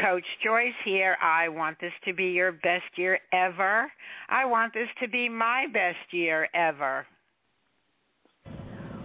Coach Joyce here. I want this to be your best year ever. I want this to be my best year ever.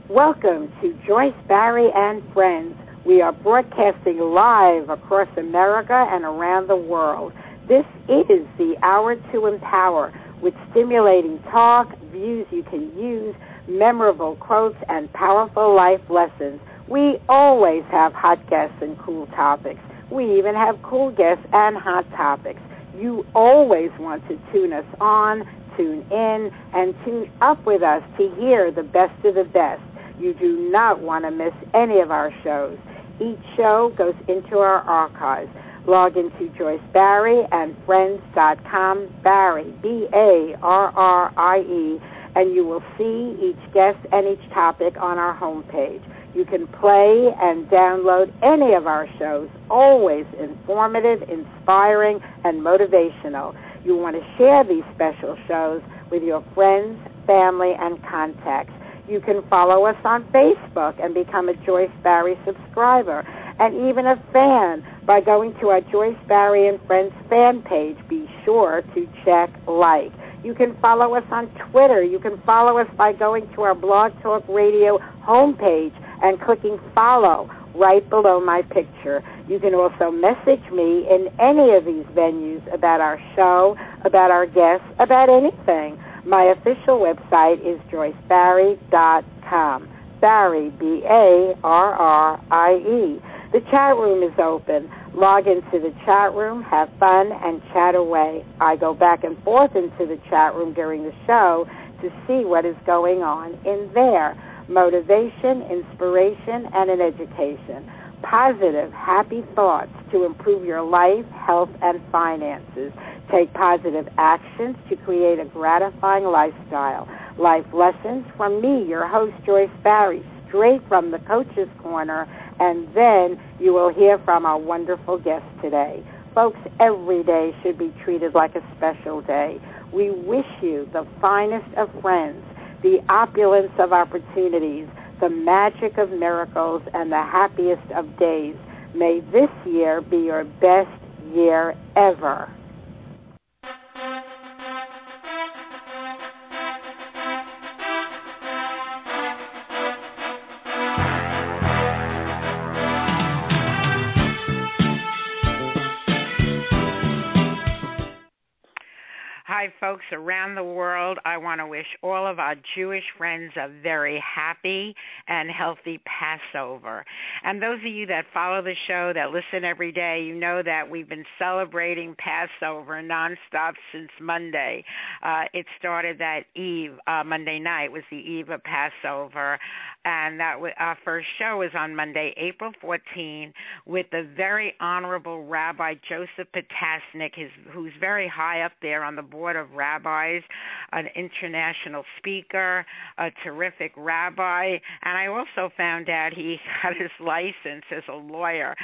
Welcome to Joyce Barrie and Friends. We are broadcasting live across America and around the world. This is the Hour to Empower with stimulating talk, views you can use, memorable quotes, and powerful life lessons. We always have hot guests and cool topics. We even have cool guests and hot topics. You always want to tune us on, tune in, and tune up with us to hear the best of the best. You do not want to miss any of our shows. Each show goes into our archives. Log into Joyce Barrie and Friends.com, Barrie, B A R R I E, and you will see each guest and each topic on our homepage. You can play and download any of our shows, always informative, inspiring, and motivational. You want to share these special shows with your friends, family, and contacts. You can follow us on Facebook and become a Joyce Barrie subscriber and even a fan by going to our Joyce Barrie and Friends fan page. Be sure to check like. You can follow us on Twitter. You can follow us by going to our Blog Talk Radio homepage and clicking follow right below my picture. You can also message me in any of these venues about our show, about our guests, about anything. My official website is joycebarrie.com. Barrie, B A R R I E. The chat room is open. Log into the chat room, have fun, and chat away. I go back and forth into the chat room during the show to see what is going on in there motivation, inspiration, and an education. Positive, happy thoughts to improve your life, health, and finances. Take positive actions to create a gratifying lifestyle. Life lessons from me, your host, Joyce Barrie, straight from the Coach's Corner, and then you will hear from our wonderful guest today. Folks, every day should be treated like a special day. We wish you the finest of friends the opulence of opportunities, the magic of miracles, and the happiest of days. May this year be your best year ever. Hi, folks around the world. I want to wish all of our Jewish friends a very happy and healthy Passover. And those of you that follow the show, that listen every day, you know that we've been celebrating Passover nonstop since Monday. Uh, it started that eve, uh, Monday night was the eve of Passover. And that our first show was on Monday, April 14, with the very honorable Rabbi Joseph Potasnik, his, who's very high up there on the board of rabbis, an international speaker, a terrific rabbi, and I also found out he got his license as a lawyer.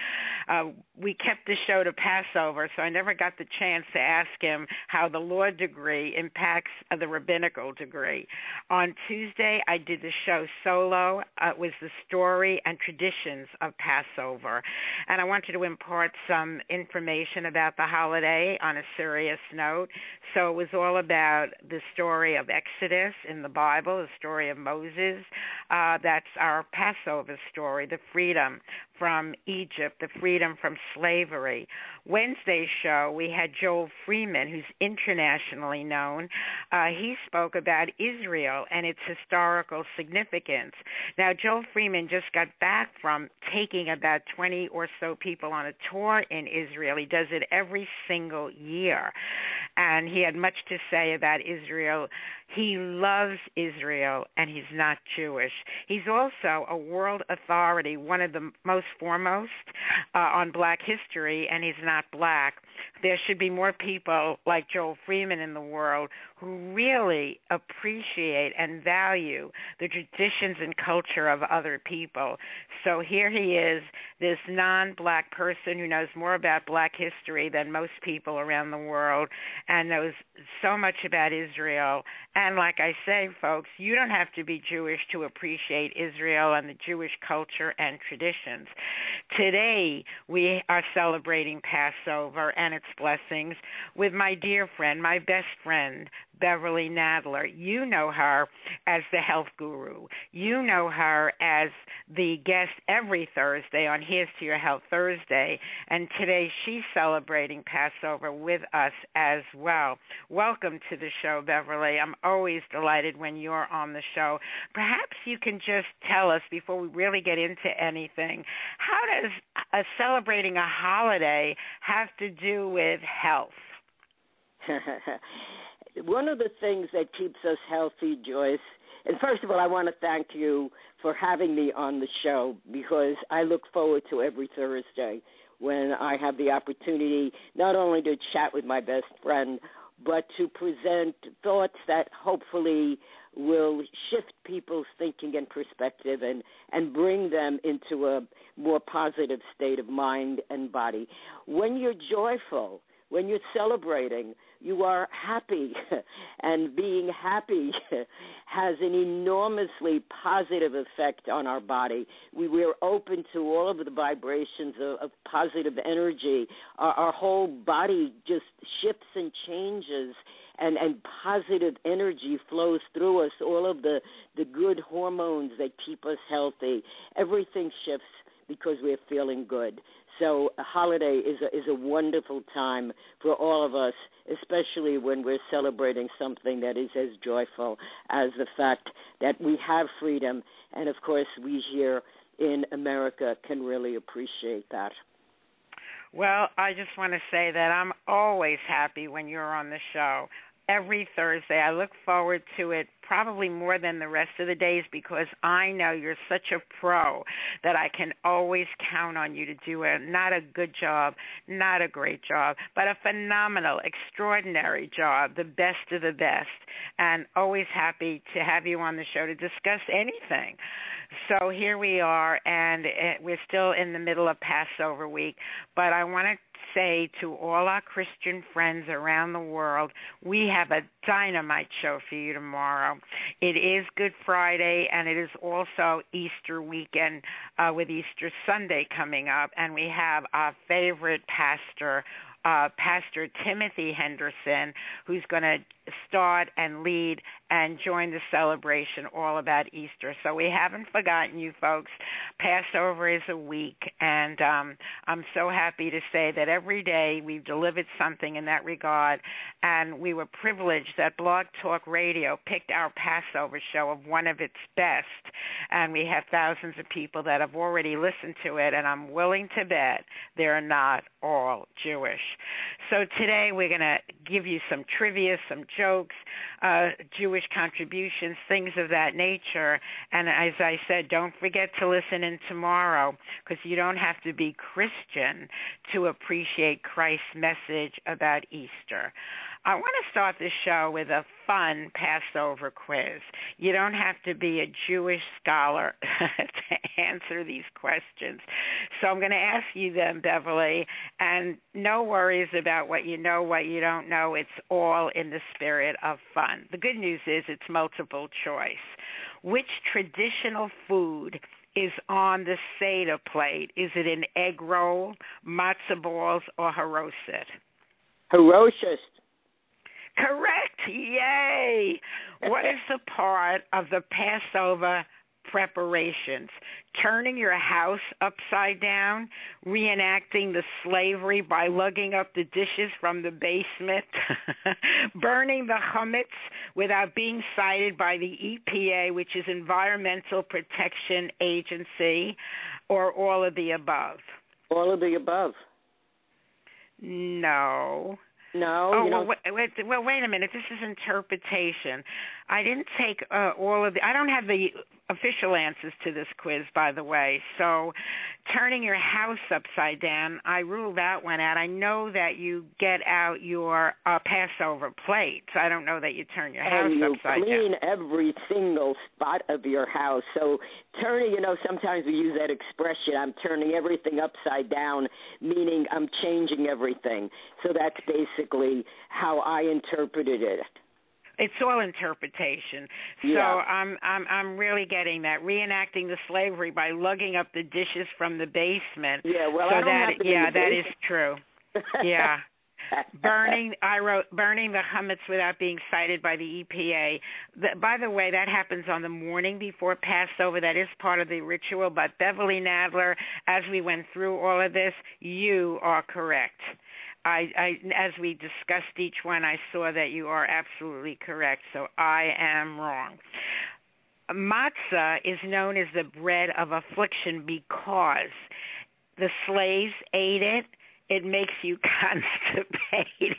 Uh, we kept the show to Passover, so I never got the chance to ask him how the law degree impacts the rabbinical degree. On Tuesday, I did the show solo. Uh, was the story and traditions of Passover. And I wanted to impart some information about the holiday on a serious note. So it was all about the story of Exodus in the Bible, the story of Moses. Uh, that's our Passover story, the freedom from Egypt, the freedom from slavery. Wednesday's show, we had Joel Freeman, who's internationally known. Uh, he spoke about Israel and its historical significance. Now, Joel Freeman just got back from taking about 20 or so people on a tour in Israel. He does it every single year. And he had much to say about Israel he loves Israel and he's not Jewish. He's also a world authority, one of the most foremost uh, on black history, and he's not black. There should be more people like Joel Freeman in the world who really appreciate and value the traditions and culture of other people. So here he is, this non black person who knows more about black history than most people around the world and knows so much about Israel. And like I say, folks, you don't have to be Jewish to appreciate Israel and the Jewish culture and traditions. Today, we are celebrating Passover and its blessings with my dear friend, my best friend, Beverly Nadler. You know her as the health guru. You know her as the guest every Thursday on Here's to Your Health Thursday. And today she's celebrating Passover with us as well. Welcome to the show, Beverly. I'm always delighted when you're on the show. Perhaps you can just tell us before we really get into anything how does a celebrating a holiday have to do with health? one of the things that keeps us healthy, Joyce, and first of all, I want to thank you for having me on the show because I look forward to every Thursday when I have the opportunity not only to chat with my best friend, but to present thoughts that hopefully will shift people's thinking and perspective and, and bring them into a more positive state of mind and body. When you're joyful, when you're celebrating, you are happy. and being happy has an enormously positive effect on our body. We, we're open to all of the vibrations of, of positive energy. Our, our whole body just shifts and changes. And, and positive energy flows through us, all of the, the good hormones that keep us healthy. Everything shifts because we're feeling good. So a holiday is a, is a wonderful time for all of us, especially when we're celebrating something that is as joyful as the fact that we have freedom, and of course we here in America can really appreciate that. Well, I just want to say that I'm always happy when you're on the show every Thursday. I look forward to it probably more than the rest of the days because I know you're such a pro that I can always count on you to do a not a good job, not a great job, but a phenomenal, extraordinary job, the best of the best. And always happy to have you on the show to discuss anything. So here we are, and we're still in the middle of Passover week, but I want to say to all our Christian friends around the world, we have a dynamite show for you tomorrow. It is Good Friday and it is also Easter weekend uh, with Easter Sunday coming up, and we have our favorite pastor uh, Pastor Timothy Henderson, who's going to start and lead and join the celebration all about Easter. So we haven't forgotten you folks. Passover is a week, and um, I'm so happy to say that every day we've delivered something in that regard, and we were privileged that Blog Talk Radio picked our Passover show of one of its best, and we have thousands of people that have already listened to it, and I'm willing to bet they're not all Jewish. So today we're going to give you some trivia, some jokes. uh, Jewish contributions, things of that nature. And as I said, don't forget to listen in tomorrow because you don't have to be Christian to appreciate Christ's message about Easter. I want to start the show with a fun Passover quiz. You don't have to be a Jewish scholar to answer these questions. So I'm going to ask you them, Beverly, and no worries about what you know, what you don't know. It's all in the spirit of fun. The good news is it's multiple choice. Which traditional food is on the Seder plate? Is it an egg roll, matzah balls, or haroset? Haroset. Correct. Yay. What is the part of the Passover preparations? Turning your house upside down, reenacting the slavery by lugging up the dishes from the basement, burning the chametz without being cited by the EPA, which is Environmental Protection Agency, or all of the above? All of the above. No. No. Oh well, wait, wait, well, wait a minute. This is interpretation. I didn't take uh, all of the. I don't have the official answers to this quiz, by the way. So, turning your house upside down, I ruled that one out. I know that you get out your uh, Passover plates. I don't know that you turn your house and upside down. you clean every single spot of your house. So turning, you know, sometimes we use that expression, I'm turning everything upside down, meaning I'm changing everything. So that's basically how I interpreted it. It's all interpretation. So Yeah. I'm I'm I'm really getting that reenacting the slavery by lugging up the dishes from the basement. Yeah, well, so I don't that have to yeah, that is true. Yeah. burning I wrote burning the chametz without being cited by the EPA. The, by the way, that happens on the morning before Passover. That is part of the ritual. But Beverly Nadler, as we went through all of this, you are correct. I, I as we discussed each one, I saw that you are absolutely correct. So I am wrong. Matzah is known as the bread of affliction because the slaves ate it. It makes you constipated.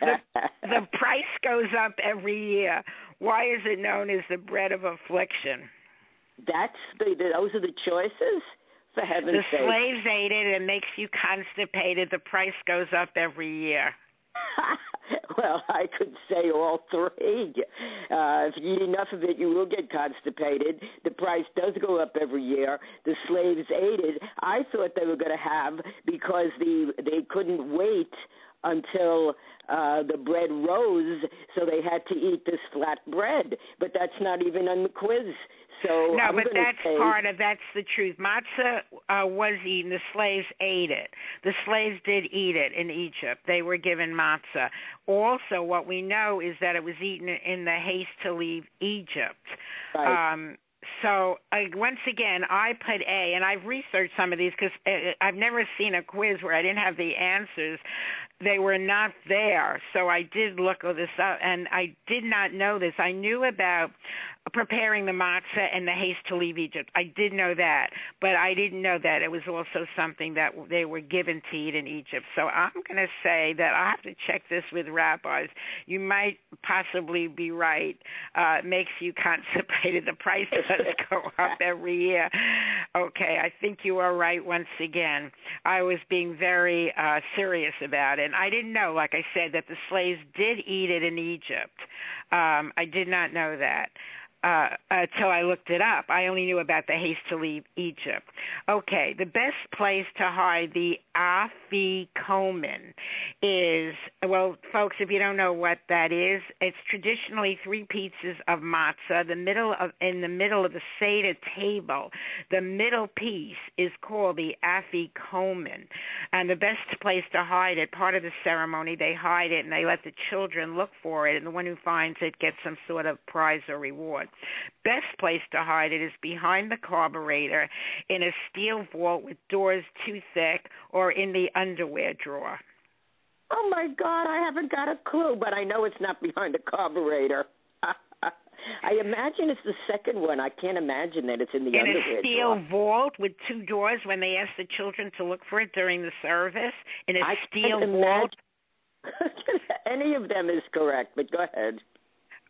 the, the price goes up every year. Why is it known as the bread of affliction? That's the, those are the choices. For heaven's The sake. slaves ate it. It makes you constipated. The price goes up every year. well, I could say all three. Uh, if you eat enough of it, you will get constipated. The price does go up every year. The slaves ate it. I thought they were going to have because the they couldn't wait until uh, the bread rose, so they had to eat this flat bread. But that's not even on the quiz. So No, I'm but that's say, part of that's the truth. Matzah uh, was eaten. The slaves ate it. The slaves did eat it in Egypt. They were given matzah. Also, what we know is that it was eaten in the haste to leave Egypt. Right. Um, so uh, once again, I put A, and I've researched some of these because uh, I've never seen a quiz where I didn't have the answers. They were not there, so I did look this up, and I did not know this. I knew about preparing the matzah and the haste to leave Egypt. I did know that, but I didn't know that it was also something that they were given to eat in Egypt. So I'm going to say that I have to check this with rabbis. You might possibly be right. Uh, it makes you constipated. The price does go up every year. Okay, I think you are right once again. I was being very uh, serious about it. And I didn't know, like I said, that the slaves did eat it in Egypt. Um, I did not know that uh, until I looked it up. I only knew about the haste to leave Egypt. Okay, the best place to hide the afikomen is well, folks. If you don't know what that is, it's traditionally three pieces of matzah. The middle of in the middle of the seder table, the middle piece is called the afikomen, and the best place to hide it. Part of the ceremony, they hide it and they let the children look for it, and the one who finds it gets some sort of prize or reward. Best place to hide it is behind the carburetor in a steel vault with doors too thick or in the underwear drawer. Oh my God, I haven't got a clue, but I know it's not behind a carburetor. I imagine it's the second one. I can't imagine that it's in the in underwear In a steel drawer. vault with two doors when they ask the children to look for it during the service in a I steel vault. Any of them is correct, but go ahead.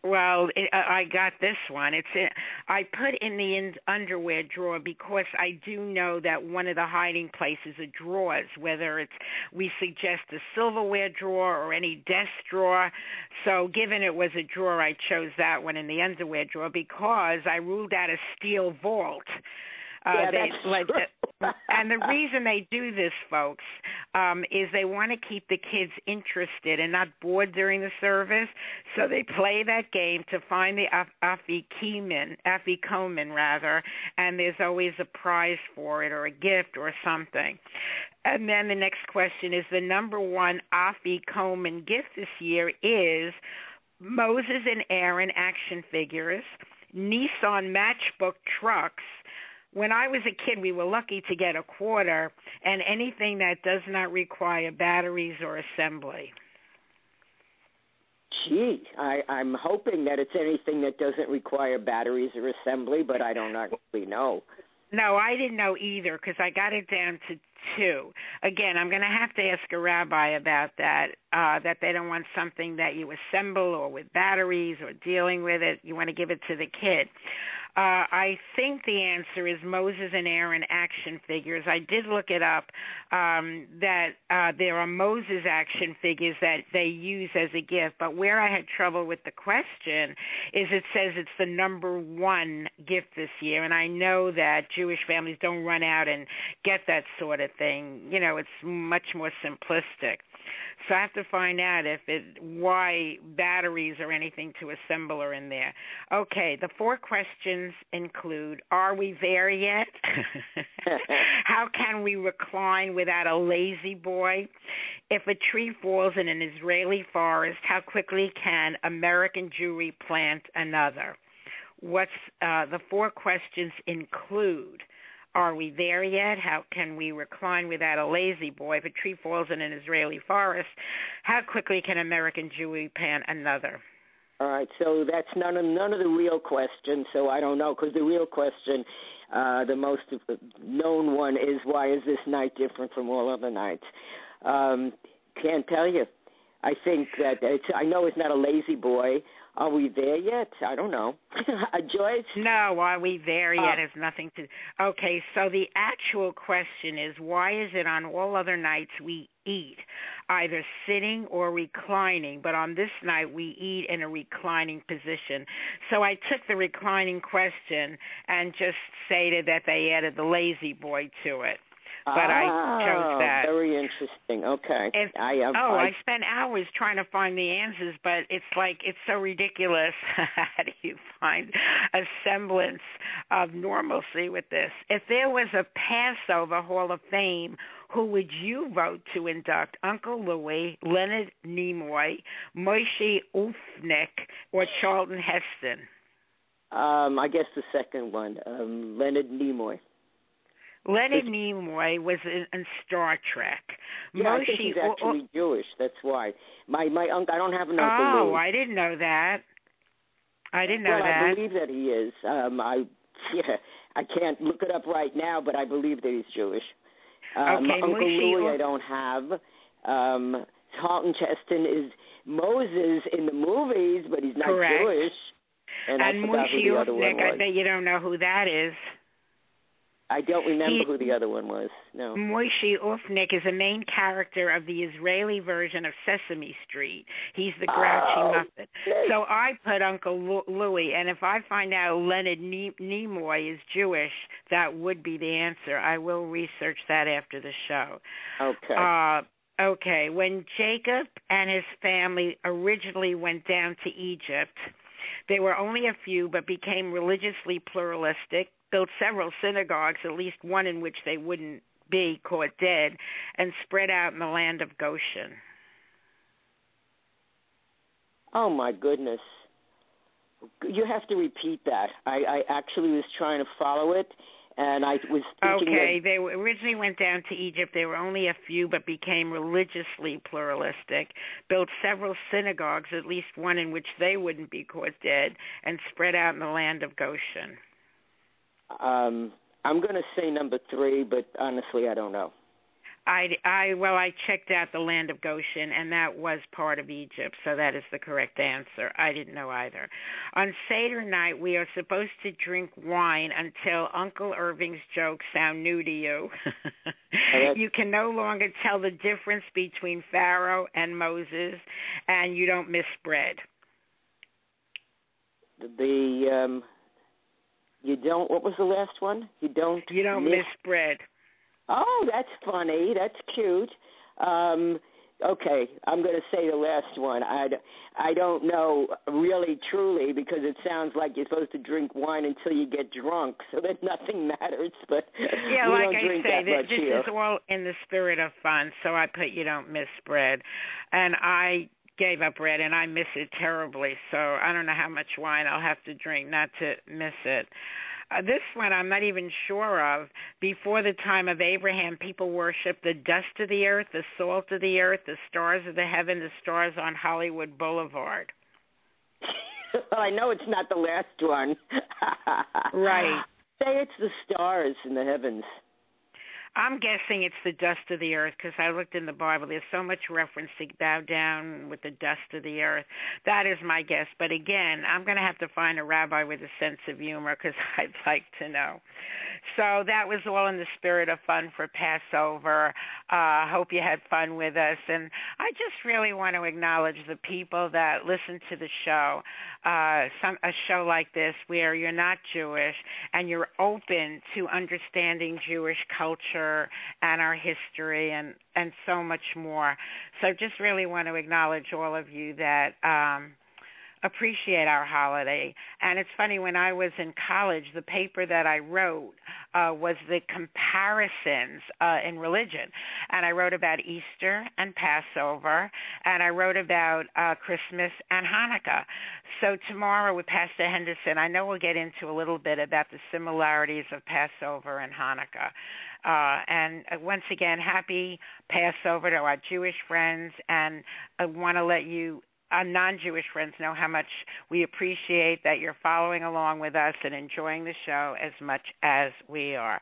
Well, it, I got this one. It's in, I put in the in, underwear drawer because I do know that one of the hiding places are drawers. Whether it's we suggest a silverware drawer or any desk drawer. So, given it was a drawer, I chose that one in the underwear drawer because I ruled out a steel vault. Uh, yeah, they, that's like, true. and the reason they do this, folks, um, is they want to keep the kids interested and not bored during the service. So they play that game to find the afikoman, afikoman rather, and there's always a prize for it or a gift or something. And then the next question is the number one afikoman gift this year is Moses and Aaron action figures, Nissan Matchbook trucks when I was a kid, we were lucky to get a quarter and anything that does not require batteries or assembly. Gee, I, I'm hoping that it's anything that doesn't require batteries or assembly, but I don't actually know. No, I didn't know either because I got it down to two. Again, I'm going to have to ask a rabbi about that. Uh, that they don't want something that you assemble or with batteries or dealing with it. You want to give it to the kid. Uh, I think the answer is Moses and Aaron action figures. I did look it up. Um, that uh, there are Moses action figures that they use as a gift, but where I had trouble with the question is it says it's the number one gift this year, and I know that Jewish families don't run out and get that sort of thing. You know, it's much more simplistic. So I have to find out if it why batteries or anything to assemble are in there. Okay, the four questions include: Are we there yet? How can we recline without a lazy boy? If a tree falls in an Israeli forest, how quickly can American Jewry plant another? What's uh, the four questions include? Are we there yet? How can we recline without a lazy boy? If a tree falls in an Israeli forest, how quickly can American Jewry plant another? All right, so that's none of none of the real questions. So I don't know because the real question, uh, the most known one, is why is this night different from all other nights? Um, can't tell you. I think that it's. I know it's not a lazy boy. Are we there yet? I don't know. Joyce? No, are we there Uh, yet? has nothing to. Okay, so the actual question is why is it on all other nights we eat either sitting or reclining, but on this night we eat in a reclining position? So I took the reclining question and just stated that they added the lazy boy to it. But I chose Ah, that. Very interesting. Okay. If, I, um, oh, I, I spent hours trying to find the answers, but it's like it's so ridiculous. How do you find a semblance of normalcy with this? If there was a Passover Hall of Fame, who would you vote to induct? Uncle Louis, Leonard Nimoy, Moishe Oofnik, or Charlton Heston? um, I guess the second one, um, Leonard Nimoy. Leonard Nimoy was in, in Star Trek. Yeah, I think he's actually Jewish. That's why. My my uncle. I don't have an uncle. Oh. I didn't know that. I didn't know well, that. I believe that he is. Um, I yeah, I can't look it up right now, but I believe that he's Jewish. Um, Okay, Uncle Moshe Louis, I don't have. Um, Charlton Cheston is Moses in the movies, but he's not Correct. Jewish. And, I forgot who the other one Mushionik, I bet you don't know who that is. I don't remember He- who the other one was. No. Moishe Oofnik is a main character of the Israeli version of Sesame Street. He's the grouchy Oh, Muppet. So I put Uncle Louis, and if I find out Leonard Ne- Nimoy is Jewish, that would be the answer. I will research that after the show. Okay. Uh, okay, when Jacob and his family originally went down to Egypt, they were only a few, but became religiously pluralistic, built several synagogues, at least one in which they wouldn't be caught dead, and spread out in the land of Goshen. oh my goodness. You have to repeat that. I, I actually was trying to follow it, and I was thinking Okay, they originally went down to Egypt. There were only a few, but became religiously pluralistic. Built several synagogues, at least one in which they wouldn't be caught dead, and spread out in the land of Goshen. Um, I'm going to say number three, but honestly, I don't know. I, I well I checked out the land of Goshen and that was part of Egypt, so that is the correct answer. I didn't know either. On Seder night we are supposed to drink wine until Uncle Irving's jokes sound new to you. you can no longer tell the difference between Pharaoh and Moses and you don't miss bread. The um you don't what was the last one? You don't You don't miss, miss bread. Oh, that's funny. That's cute. Um, okay, I'm going to say the last one. I, I don't know really truly because it sounds like you're supposed to drink wine until you get drunk, so that nothing matters. But yeah, like I say, this here. is all in the spirit of fun. So I put you don't miss bread, and I gave up bread and I miss it terribly. So I don't know how much wine I'll have to drink not to miss it. Uh, this one I'm not even sure of. Before the time of Abraham, people worshiped the dust of the earth, the salt of the earth, the stars of the heaven, the stars on Hollywood Boulevard. well, I know it's not the last one. right. Say it's the stars in the heavens. I'm guessing it's the dust of the earth because I looked in the Bible. There's so much reference to bow down with the dust of the earth. That is my guess. But again, I'm going to have to find a rabbi with a sense of humor because I'd like to know. So that was all in the spirit of fun for Passover. Uh, hope you had fun with us. And I just really want to acknowledge the people that listen to the show. Uh, some a show like this where you're not Jewish and you're open to understanding Jewish culture and our history and and so much more. So just really want to acknowledge all of you that um appreciate our holiday. And it's funny when I was in college, the paper that I wrote uh, was the comparisons uh, in religion, and I wrote about Easter and Passover, and I wrote about uh, Christmas and Hanukkah. So tomorrow with Pastor Henderson, I know we'll get into a little bit about the similarities of Passover and Hanukkah. Uh, and uh, once again, happy Passover to our Jewish friends, and I want to let you our non-Jewish friends know how much we appreciate that you're following along with us and enjoying the show as much as we are.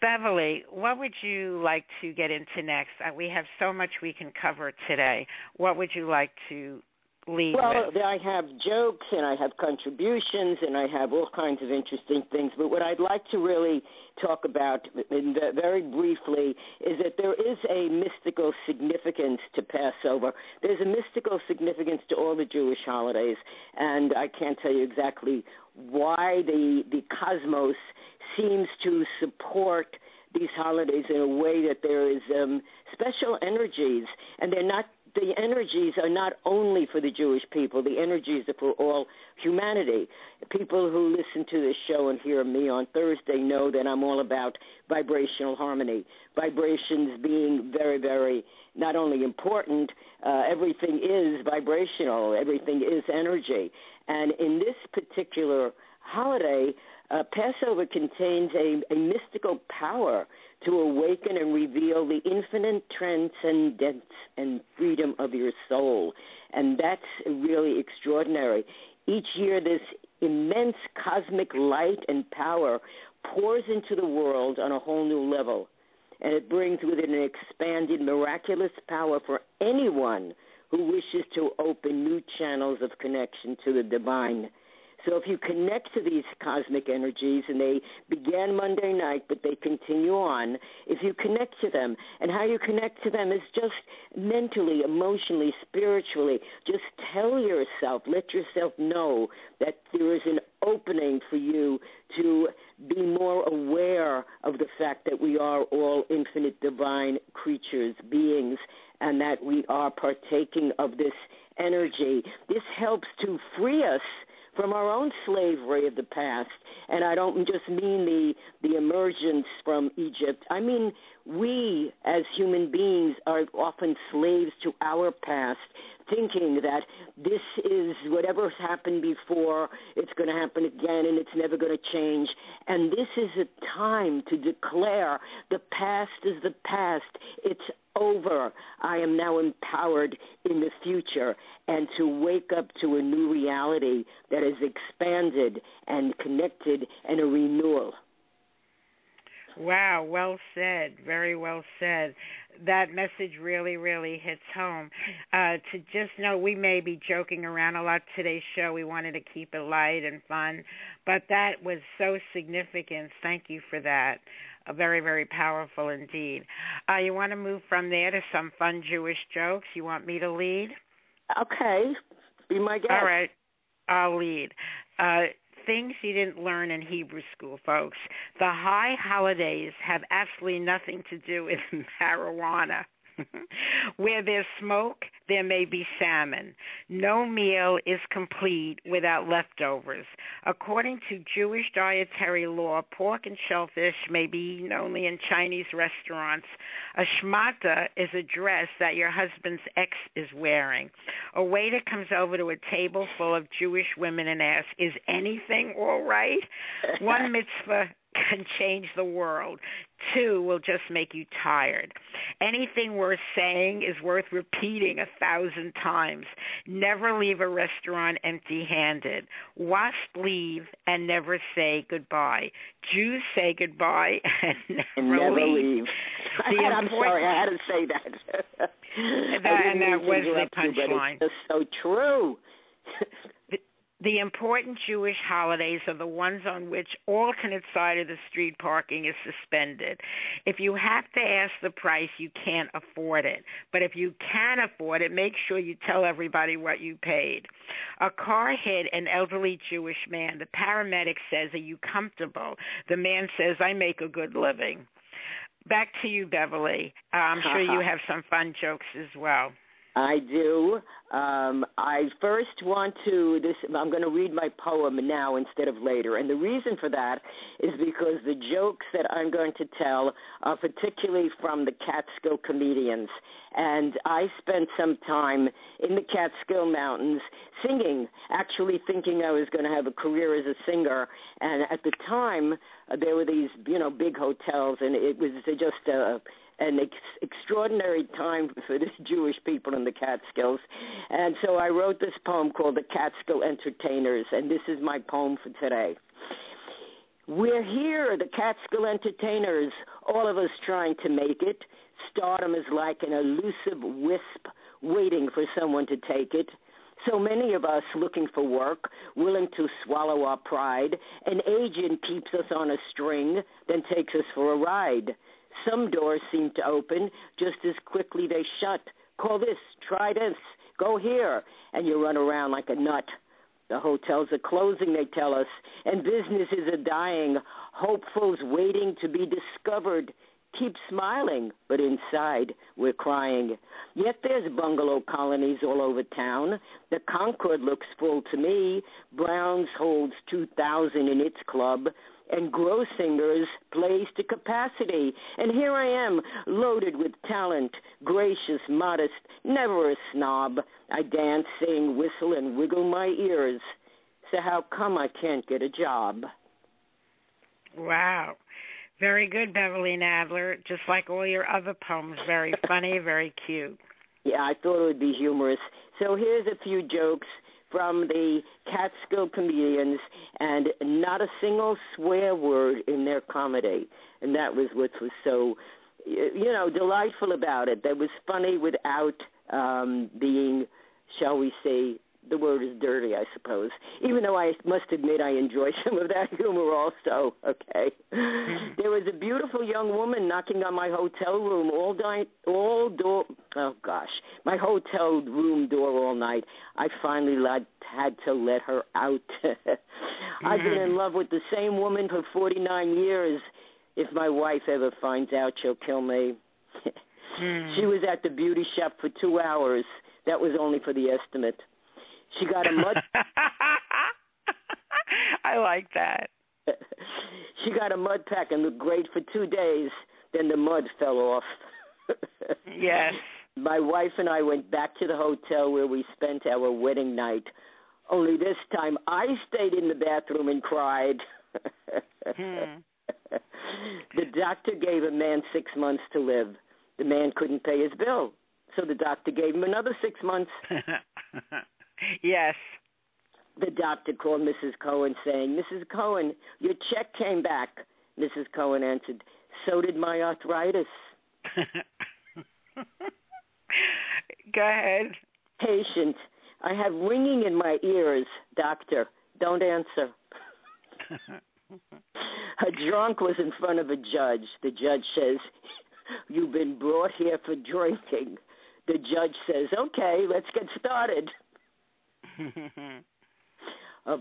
Beverly, what would you like to get into next? Uh, we have so much we can cover today. What would you like to lead well, with? I have jokes and I have contributions and I have all kinds of interesting things. But what I'd like to really talk about very briefly is that there is a mystical significance to Passover. There's a mystical significance to all the Jewish holidays, and I can't tell you exactly why the the cosmos seems to support these holidays in a way that there is um, special energies, and they're not the energies are not only for the Jewish people, the energies are for all humanity. People who listen to this show and hear me on Thursday know that I'm all about vibrational harmony. Vibrations being very, very not only important, uh, everything is vibrational, everything is energy. And in this particular holiday, uh, Passover contains a, a mystical power to awaken and reveal the infinite transcendence and freedom of your soul. And that's really extraordinary. Each year, this immense cosmic light and power pours into the world on a whole new level. And it brings with it an expanded, miraculous power for anyone who wishes to open new channels of connection to the divine. So if you connect to these cosmic energies, and they began Monday night, but they continue on, if you connect to them, and how you connect to them is just mentally, emotionally, spiritually, just tell yourself, let yourself know that there is an opening for you to be more aware of the fact that we are all infinite divine creatures, beings, and that we are partaking of this energy. This helps to free us from our own slavery of the past. And I don't just mean the, the emergence from Egypt. I mean, we as human beings are often slaves to our past, thinking that this is whatever's happened before, it's going to happen again and it's never going to change. And this is a time to declare the past is the past. It's over. I am now empowered in the future and to wake up to a new reality that is expanded and connected and a renewal. Wow, well said. Very well said. That message really, really hits home. Uh, to just know we may be joking around a lot today's show. We wanted to keep it light and fun, but that was so significant. Thank you for that. Very, very powerful indeed. Uh, you want to move from there to some fun Jewish jokes? You want me to lead? Okay, be my guest. All right, I'll lead. Uh, things you didn't learn in Hebrew school, folks. The high holidays have absolutely nothing to do with marijuana. Where there's smoke, there may be salmon. No meal is complete without leftovers. According to Jewish dietary law, pork and shellfish may be eaten only in Chinese restaurants. A shmata is a dress that your husband's ex is wearing. A waiter comes over to a table full of Jewish women and asks, Is anything all right? One mitzvah can change the world. Two will just make you tired. Anything worth saying is worth repeating a thousand times. Never leave a restaurant empty handed. Wasp leave and never say goodbye. Jews say goodbye and never, never leave. leave. I'm sorry, I had to say that. That- and that was the interrupt you, but punchline. It's just so true. The important Jewish holidays are the ones on which alternate side of the street parking is suspended. If you have to ask the price, you can't afford it. But if you can afford it, make sure you tell everybody what you paid. A car hit an elderly Jewish man. The paramedic says, Are you comfortable? The man says, I make a good living. Back to you, Beverly. Uh, I'm sure you have some fun jokes as well. I do. Um, I first want to this. I'm going to read my poem now instead of later, and the reason for that is because the jokes that I'm going to tell are particularly from the Catskill comedians, and I spent some time in the Catskill Mountains singing, actually thinking I was going to have a career as a singer. And at the time, uh, there were these, you know, big hotels, and it was just a an ex- extraordinary time for the Jewish people in the Catskills. And so I wrote this poem called The Catskill Entertainers, and this is my poem for today. We're here, the Catskill Entertainers, all of us trying to make it. Stardom is like an elusive wisp waiting for someone to take it. So many of us looking for work, willing to swallow our pride. An agent keeps us on a string, then takes us for a ride. Some doors seem to open just as quickly they shut. Call this, try this, go here, and you run around like a nut. The hotels are closing, they tell us, and businesses are dying. Hopefuls waiting to be discovered. Keep smiling, but inside we're crying. Yet there's bungalow colonies all over town. The Concord looks full to me. Brown's holds 2,000 in its club and Grossinger's plays to capacity. And here I am, loaded with talent, gracious, modest, never a snob. I dance, sing, whistle, and wiggle my ears. So how come I can't get a job? Wow. Very good, Beverly Nadler. Just like all your other poems, very funny, very cute. Yeah, I thought it would be humorous. So here's a few jokes from the Catskill comedians, and not a single swear word in their comedy. And that was what was so, you know, delightful about it. That was funny without um, being, shall we say, the word is dirty, I suppose. Even though I must admit I enjoy some of that humor also. Okay, there was a beautiful young woman knocking on my hotel room all night, all door. Oh gosh, my hotel room door all night. I finally let, had to let her out. I've been in mm-hmm. love with the same woman for 49 years. If my wife ever finds out, she'll kill me. She mm-hmm. was at the beauty shop for two hours. That was only for the estimate. She got a mud. I like that. she got a mud pack and looked great for two days. Then the mud fell off. Yes. My wife and I went back to the hotel where we spent our wedding night. Only this time I stayed in the bathroom and cried. Hmm. The doctor gave a man six months to live. The man couldn't pay his bill. So the doctor gave him another six months. Yes. The doctor called Mrs. Cohen saying, Mrs. Cohen, your check came back. Mrs. Cohen answered, So did my arthritis. Go ahead. Patient, I have ringing in my ears. Doctor, don't answer. a drunk was in front of a judge. The judge says, You've been brought here for drinking. The judge says, Okay, let's get started. A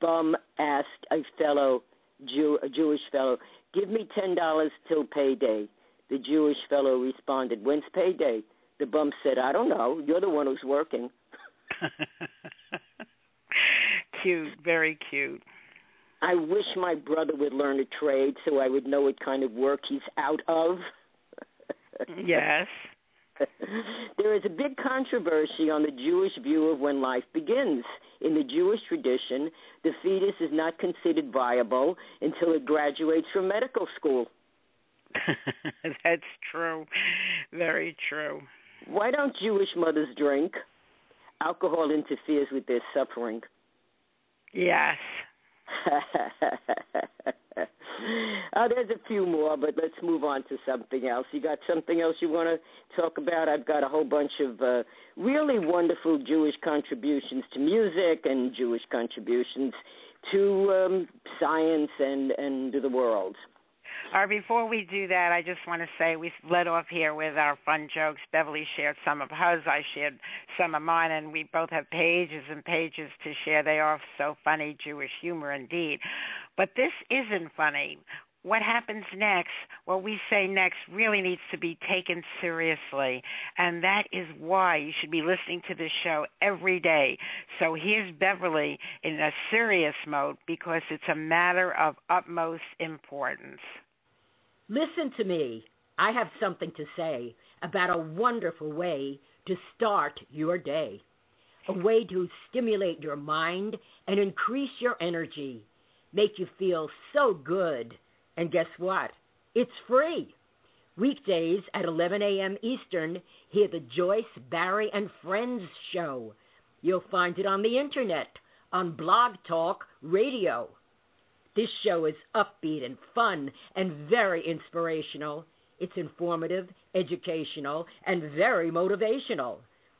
bum asked a fellow, Jew, a Jewish fellow, Give me $10 till payday. The Jewish fellow responded, When's payday? The bum said, I don't know. You're the one who's working. cute, very cute. I wish my brother would learn a trade so I would know what kind of work he's out of. yes. there is a big controversy on the Jewish view of when life begins. In the Jewish tradition, the fetus is not considered viable until it graduates from medical school. That's true. Very true. Why don't Jewish mothers drink? Alcohol interferes with their suffering. Yes. uh, there's a few more, but let's move on to something else. You got something else you want to talk about? I've got a whole bunch of uh, really wonderful Jewish contributions to music and Jewish contributions to um, science and and to the world. Or before we do that, I just want to say we led off here with our fun jokes. Beverly shared some of hers, I shared some of mine, and we both have pages and pages to share. They are so funny, Jewish humor indeed. But this isn't funny. What happens next, what we say next, really needs to be taken seriously. And that is why you should be listening to this show every day. So here's Beverly in a serious mode because it's a matter of utmost importance. Listen to me. I have something to say about a wonderful way to start your day. A way to stimulate your mind and increase your energy, make you feel so good. And guess what? It's free. Weekdays at 11 a.m. Eastern, hear the Joyce, Barrie, and Friends show. You'll find it on the internet, on Blog Talk Radio. This show is upbeat and fun and very inspirational. It's informative, educational, and very motivational.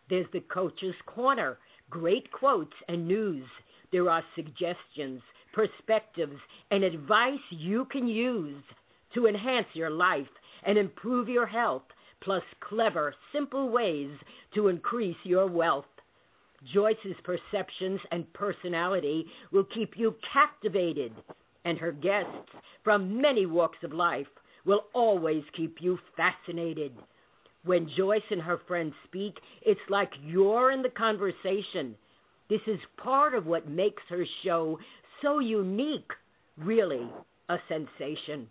There's the Coach's Corner, great quotes and news. There are suggestions, perspectives, and advice you can use to enhance your life and improve your health, plus clever, simple ways to increase your wealth. Joyce's perceptions and personality will keep you captivated and her guests from many walks of life will always keep you fascinated. When Joyce and her friends speak, it's like you're in the conversation. This is part of what makes her show so unique, really a sensation.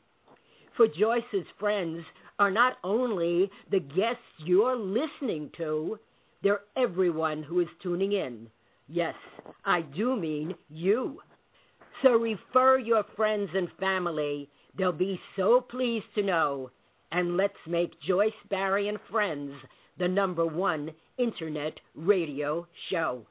For Joyce's friends are not only the guests you're listening to, they're everyone who is tuning in. Yes, I do mean you. So refer your friends and family. They'll be so pleased to know. And let's make Joyce Barrie and Friends the number one internet radio show.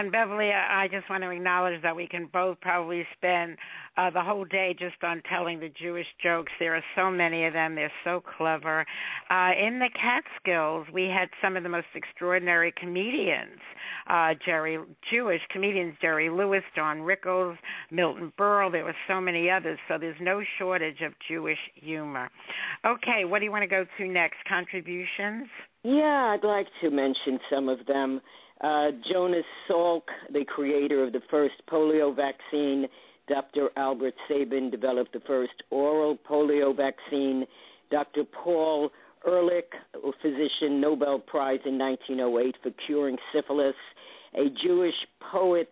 And Beverly, I just want to acknowledge that we can both probably spend uh, the whole day just on telling the Jewish jokes. There are so many of them. They're so clever. Uh, in the Catskills, we had some of the most extraordinary comedians. Uh, Jerry Jewish comedians, Jerry Lewis, Don Rickles, Milton Berle. There were so many others. So there's no shortage of Jewish humor. Okay, what do you want to go to next? Contributions? Yeah, I'd like to mention some of them. Uh, Jonas Salk, the creator of the first polio vaccine, Dr. Albert Sabin developed the first oral polio vaccine. Dr. Paul Ehrlich, a physician, Nobel Prize in 1908 for curing syphilis. A Jewish poet's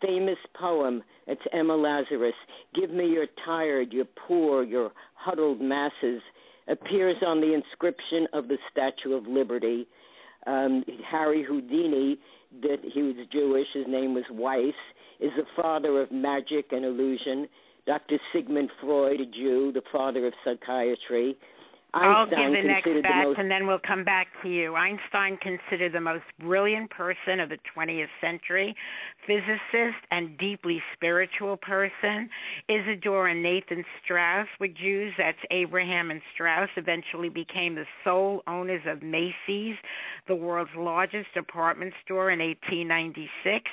famous poem, it's Emma Lazarus, Give me your tired, your poor, your huddled masses, appears on the inscription of the Statue of Liberty um, Harry Houdini, that he was Jewish, his name was Weiss, is the father of magic and illusion. Dr. Sigmund Freud, a Jew, the father of psychiatry. I'll give the next fact, most and then we'll come back to you. Einstein considered the most brilliant person of the 20th century, physicist and deeply spiritual person. Isidore and Nathan Strauss were Jews. That's Abraham and Strauss. Eventually became the sole owners of Macy's, the world's largest department store, in 1896.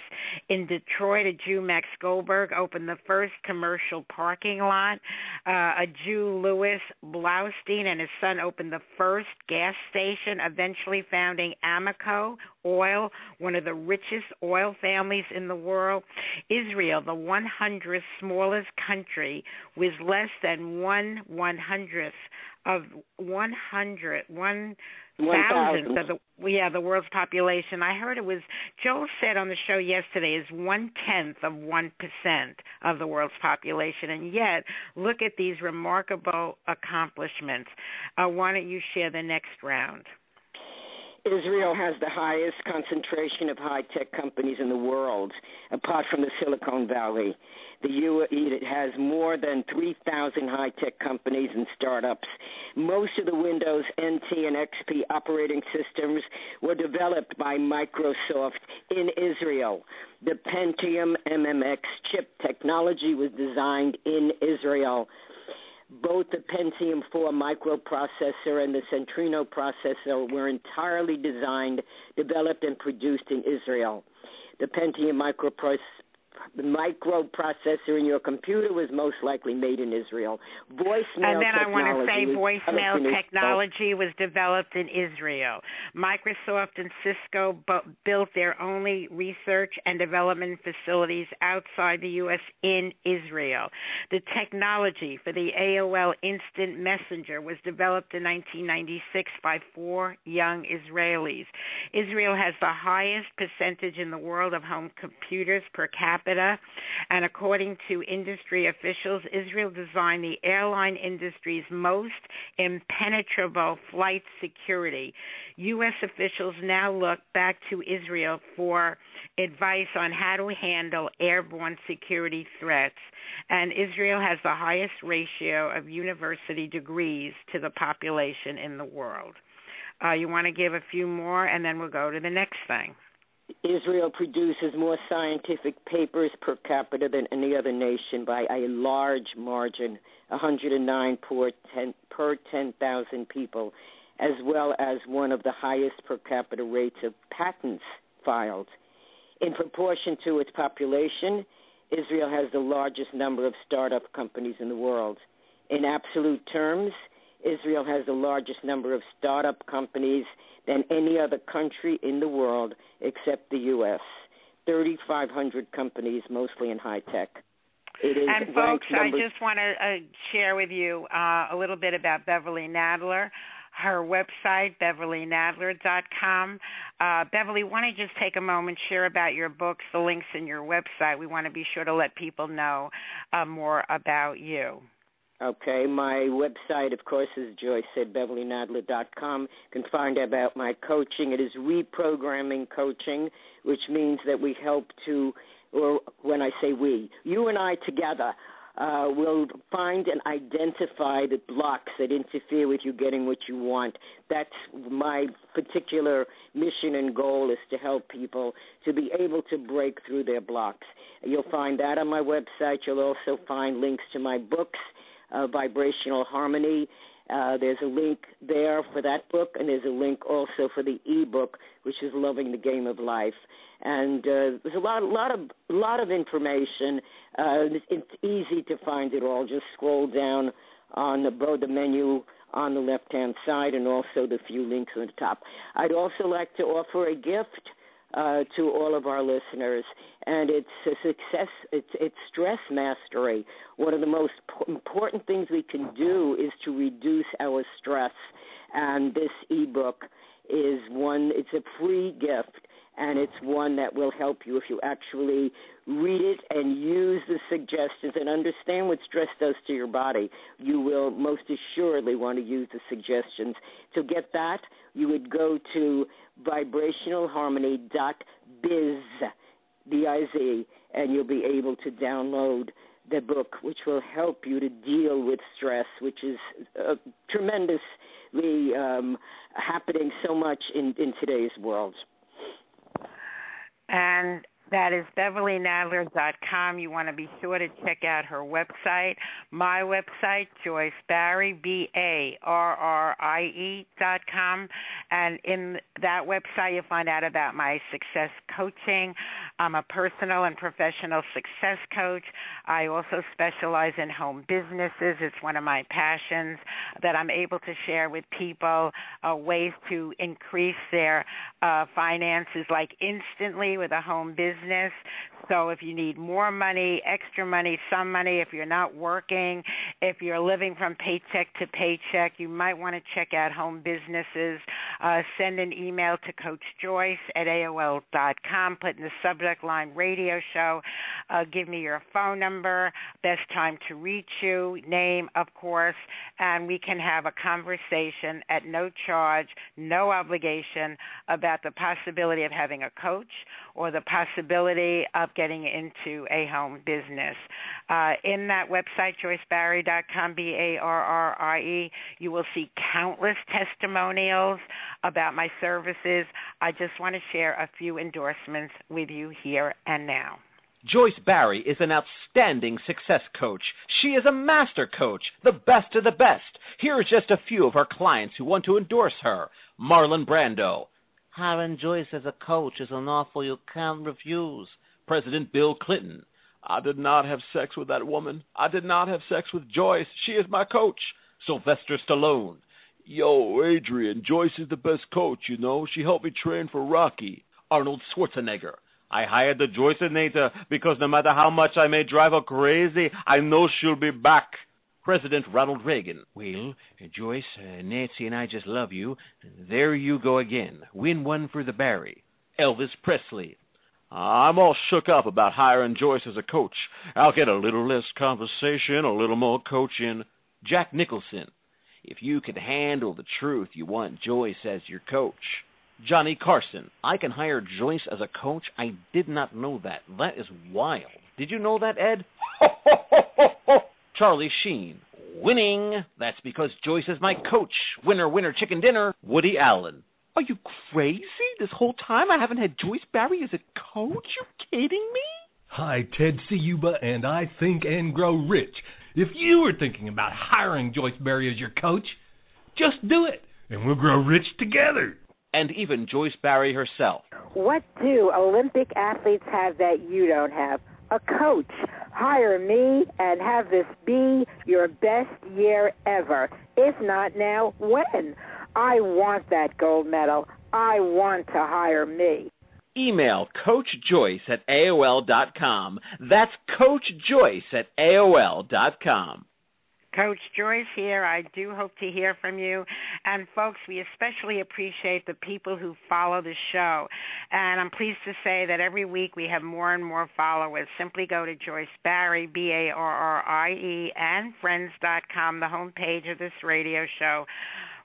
In Detroit, a Jew, Max Goldberg, opened the first commercial parking lot. Uh, a Jew, Louis Blaustein, and his son opened the first gas station, eventually founding Amoco Oil, one of the richest oil families in the world. Israel, the 100th smallest country, with less than one one hundredth of 100, one thousandth of the yeah the world's population. I heard it was Joel said on the show yesterday is one tenth of one percent of the world's population, and yet look at these remarkable accomplishments. Uh, why don't you share the next round? Israel has the highest concentration of high tech companies in the world, apart from the Silicon Valley. The UAE has more than 3,000 high tech companies and startups. Most of the Windows NT and XP operating systems were developed by Microsoft in Israel. The Pentium MMX chip technology was designed in Israel both the Pentium 4 microprocessor and the Centrino processor were entirely designed, developed, and produced in Israel. The Pentium microprocessor the microprocessor in your computer was most likely made in Israel. Voicemail and then I want to say voicemail technology was developed in Israel. Microsoft and Cisco bu- built their only research and development facilities outside the U.S. in Israel. The technology for the AOL Instant Messenger was developed in 1996 by four young Israelis. Israel has the highest percentage in the world of home computers per capita capita. And according to industry officials, Israel designed the airline industry's most impenetrable flight security. U.S. officials now look back to Israel for advice on how to handle airborne security threats. And Israel has the highest ratio of university degrees to the population in the world. Uh, you want to give a few more, and then we'll go to the next thing. Israel produces more scientific papers per capita than any other nation by a large margin 109 per 10,000 people, as well as one of the highest per capita rates of patents filed. In proportion to its population, Israel has the largest number of startup companies in the world. In absolute terms, Israel has the largest number of startup companies than any other country in the world except the U.S. 3,500 companies, mostly in high tech. It is and folks, I just want to uh, share with you uh, a little bit about Beverly Nadler. Her website, beverlynadler.com. Uh, Beverly, why don't you just take a moment, share about your books, the links in your website. We want to be sure to let people know uh, more about you. Okay, my website, of course, is Joyce at BeverlyNadler.com. You can find out about my coaching. It is reprogramming coaching, which means that we help to, or when I say we, you and I together uh, will find and identify the blocks that interfere with you getting what you want. That's my particular mission and goal is to help people to be able to break through their blocks. You'll find that on my website. You'll also find links to my books uh, Vibrational Harmony. Uh, there's a link there for that book, and there's a link also for the e-book, which is Loving the Game of Life. And uh, there's a lot, lot of, lot of information. Uh, it's easy to find it all. Just scroll down on the, the menu on the left-hand side, and also the few links on the top. I'd also like to offer a gift uh, to all of our listeners. And it's a success. It's it's stress mastery. One of the most important things we can do is to reduce our stress. And this ebook is one. It's a free gift, and it's one that will help you if you actually read it and use the suggestions and understand what stress does to your body. You will most assuredly want to use the suggestions. To get that, you would go to vibrationalharmony.biz, B-I-Z, and you'll be able to download the book, which will help you to deal with stress, which is uh, tremendously um, happening so much in, in today's world. And that is BeverlyNadler.com. You want to be sure to check out her website. My website, Joyce Barrie, B A R R I E dot com. And in that website, you'll find out about my success coaching. I'm a personal and professional success coach. I also specialize in home businesses. It's one of my passions that I'm able to share with people uh, ways to increase their uh, finances like instantly with a home business. So if you need more money, extra money, some money, if you're not working, if you're living from paycheck to paycheck, you might want to check out home businesses. Uh, send an email to Coach Joyce at AOL.com. Put in the subject line radio show. Uh, give me your phone number, best time to reach you, name, of course, and we can have a conversation at no charge, no obligation about the possibility of having a coach or the possibility of getting into a home business. Uh, in that website, joycebarrie.com, B A R R I E, you will see countless testimonials about my services. I just want to share a few endorsements with you here and now. Joyce Barrie is an outstanding success coach. She is a master coach, the best of the best. Here are just a few of her clients who want to endorse her Marlon Brando. Hiring Joyce as a coach is an offer you can't refuse. President Bill Clinton. I did not have sex with that woman. I did not have sex with Joyce. She is my coach. Sylvester Stallone. Yo, Adrian, Joyce is the best coach, you know. She helped me train for Rocky. Arnold Schwarzenegger. I hired the Joyceinator because no matter how much I may drive her crazy, I know she'll be back. President Ronald Reagan. Well, Joyce, uh, Nancy, and I just love you. There you go again. Win one for the Barrie. Elvis Presley. I'm all shook up about hiring Joyce as a coach. I'll get a little less conversation, a little more coaching. Jack Nicholson. If you can handle the truth, you want Joyce as your coach. Johnny Carson. I can hire Joyce as a coach. I did not know that. That is wild. Did you know that, Ed? Charlie Sheen. Winning. That's because Joyce is my coach. Winner, winner, chicken dinner. Woody Allen. Are you crazy? This whole time I haven't had Joyce Barrie as a coach? You kidding me? Hi, Ted Ciuba, and I think and grow rich. If you were thinking about hiring Joyce Barrie as your coach, just do it, and we'll grow rich together. And even Joyce Barrie herself. What do Olympic athletes have that you don't have? A coach. Hire me and have this be your best year ever. If not now, when? I want that gold medal. I want to hire me. Email Coach Joyce at AOL.com. That's Coach Joyce at AOL.com. Coach Joyce here. I do hope to hear from you. And folks, we especially appreciate the people who follow the show. And I'm pleased to say that every week we have more and more followers. Simply go to Joyce Barrie, B A R R I E, and friends.com, the homepage of this radio show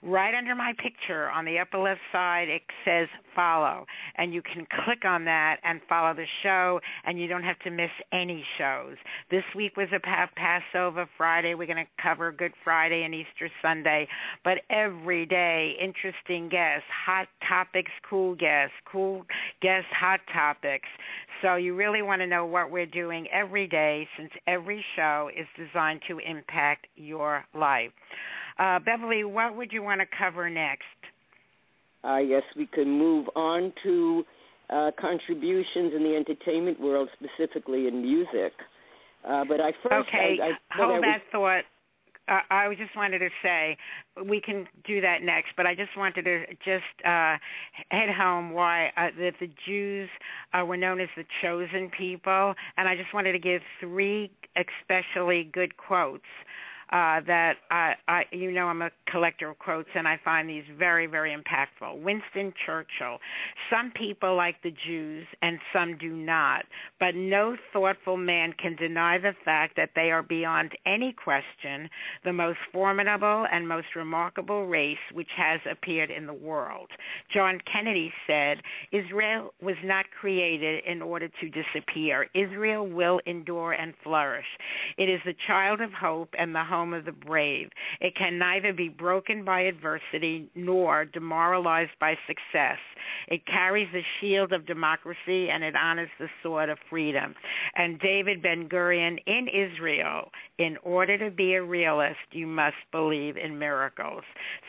right under my picture on the upper left side it says follow. And you can click on that and follow the show and you don't have to miss any shows. This week was a passover friday. We're going to cover good friday and easter sunday. But every day interesting guests hot topics cool guests cool guests hot topics. So you really want to know what we're doing every day since every show is designed to impact your life uh, Beverly, what would you want to cover next? I uh, guess we could move on to uh, contributions in the entertainment world, specifically in music. Uh, but I first okay, I, I hold I that thought. Uh, I just wanted to say we can do that next, but I just wanted to just uh, head home why uh, that the Jews uh, were known as the chosen people, and I just wanted to give three especially good quotes uh, that I, I, you know, I'm a collector of quotes, and I find these very, very impactful. Winston Churchill: Some people like the Jews, and some do not, but no thoughtful man can deny the fact that they are beyond any question the most formidable and most remarkable race which has appeared in the world. John Kennedy said, Israel was not created in order to disappear. Israel will endure and flourish. It is the child of hope and the home of the brave. It can neither be broken by adversity nor demoralized by success. It carries the shield of democracy and it honors the sword of freedom. And David Ben Gurion in Israel, in order to be a realist, you must believe in miracles.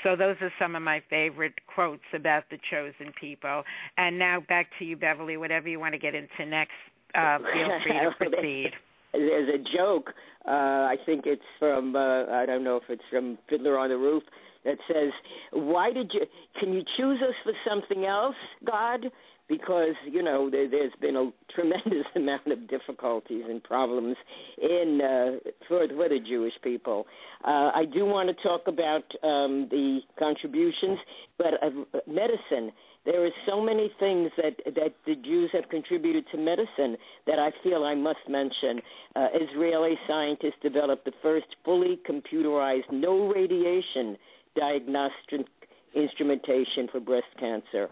So those are some of my favorite quotes about the chosen people. And now back to you, Beverly. Whatever you want to get into next, uh, feel free to proceed. There's a joke. Uh, I think it's from uh, I don't know if it's from Fiddler on the Roof that says, "Why did you? Can you choose us for something else, God? Because you know there, there's been a tremendous amount of difficulties and problems in uh, for for the Jewish people. Uh, I do want to talk about um, the contributions, but uh, medicine there are so many things that that the Jews have contributed to medicine that I feel I must mention. Uh, Israeli scientists developed the first fully computerized, no radiation diagnostic instrumentation for breast cancer.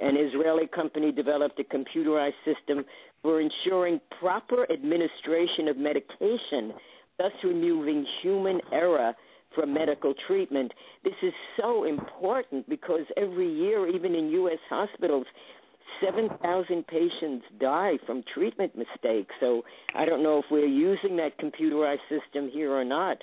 An Israeli company developed a computerized system for ensuring proper administration of medication, thus removing human error from medical treatment. This is so important because every year, even in U.S. hospitals, 7,000 patients die from treatment mistakes. So I don't know if we're using that computerized system here or not.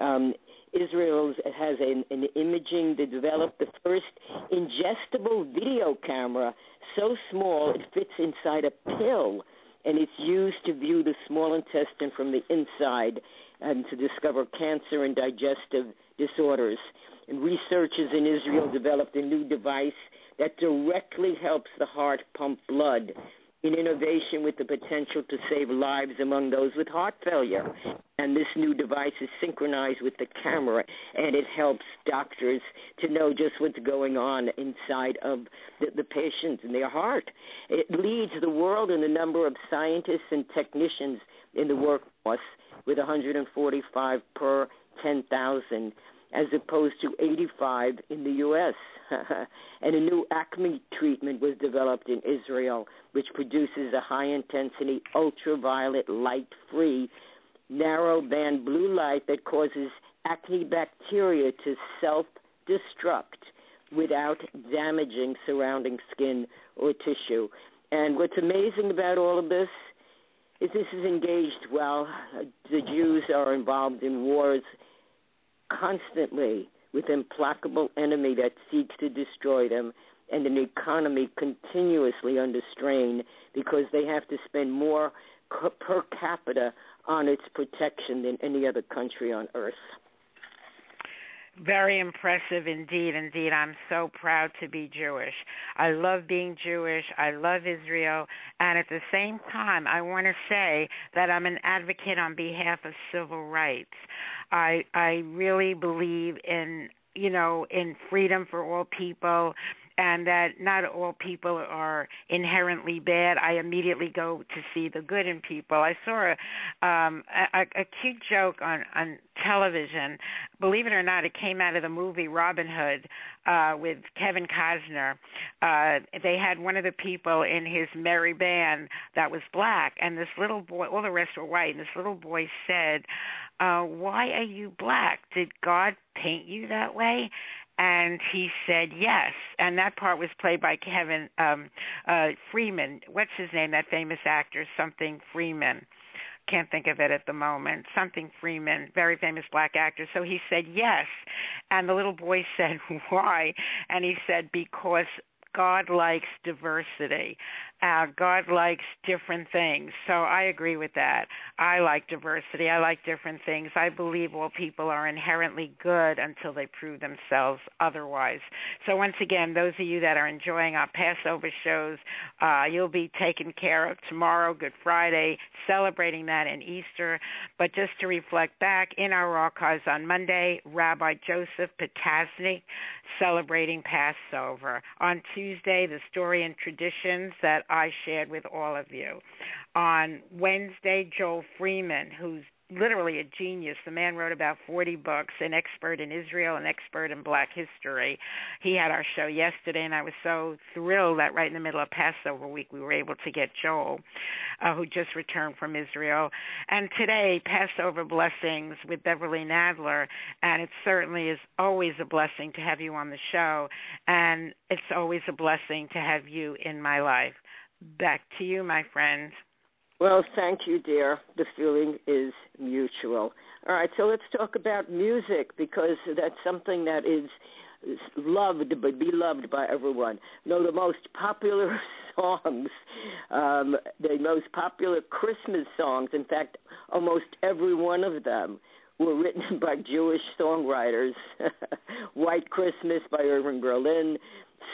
Um, Israel has an, an imaging. They developed the first ingestible video camera, so small it fits inside a pill, and it's used to view the small intestine from the inside and to discover cancer and digestive disorders. And researchers in Israel developed a new device that directly helps the heart pump blood in innovation with the potential to save lives among those with heart failure. And this new device is synchronized with the camera, and it helps doctors to know just what's going on inside of the, the patient and their heart. It leads the world in the number of scientists and technicians in the workforce with 145 per 10,000 as opposed to 85 in the U.S. and a new acne treatment was developed in Israel, which produces a high intensity ultraviolet light free narrow band blue light that causes acne bacteria to self destruct without damaging surrounding skin or tissue. And what's amazing about all of this is this is engaged well, the Jews are involved in wars constantly with implacable enemy that seeks to destroy them and an economy continuously under strain because they have to spend more per capita on its protection than any other country on earth. Very impressive indeed. Indeed, I'm so proud to be Jewish. I love being Jewish. I love Israel. And at the same time, I want to say that I'm an advocate on behalf of civil rights. I I really believe in you know in freedom for all people and that not all people are inherently bad. I immediately go to see the good in people. I saw a, um, a, a cute joke on on television. Believe it or not, it came out of the movie Robin Hood uh, with Kevin Costner. Uh, they had one of the people in his merry band that was black, and this little boy, all the rest were white, and this little boy said, uh, "Why are you black? Did God paint you that way?" And he said yes. And that part was played by kevin um uh freeman. What's his name? That famous actor something freeman. Can't think of it at the moment. Something freeman very famous black actor. So he said yes. And the little boy said why? And he said because God likes diversity. Uh, God likes different things. So I agree with that. I like diversity. I like different things. I believe all people are inherently good until they prove themselves otherwise. So once again, those of you that are enjoying our Passover shows, uh, you'll be taken care of tomorrow, Good Friday, celebrating that in Easter. But just to reflect back in our archives on Monday, Rabbi Joseph Potasnik celebrating Passover. On Tuesday, the story and traditions that I shared with all of you. On Wednesday, Joel Freeman, who's literally a genius. The man wrote about 40 books, an expert in Israel, an expert in black history. He had our show yesterday, and I was so thrilled that right in the middle of Passover week we were able to get Joel, uh, who just returned from Israel. And today, Passover Blessings with Beverly Nadler, and it certainly is always a blessing to have you on the show, and it's always a blessing to have you in my life. Back to you, my friend. Well, thank you, dear. The feeling is mutual. All right, so let's talk about music because that's something that is loved but beloved by everyone. Know, the most popular songs, um, the most popular Christmas songs, in fact, almost every one of them were written by Jewish songwriters. White Christmas by Irving Berlin,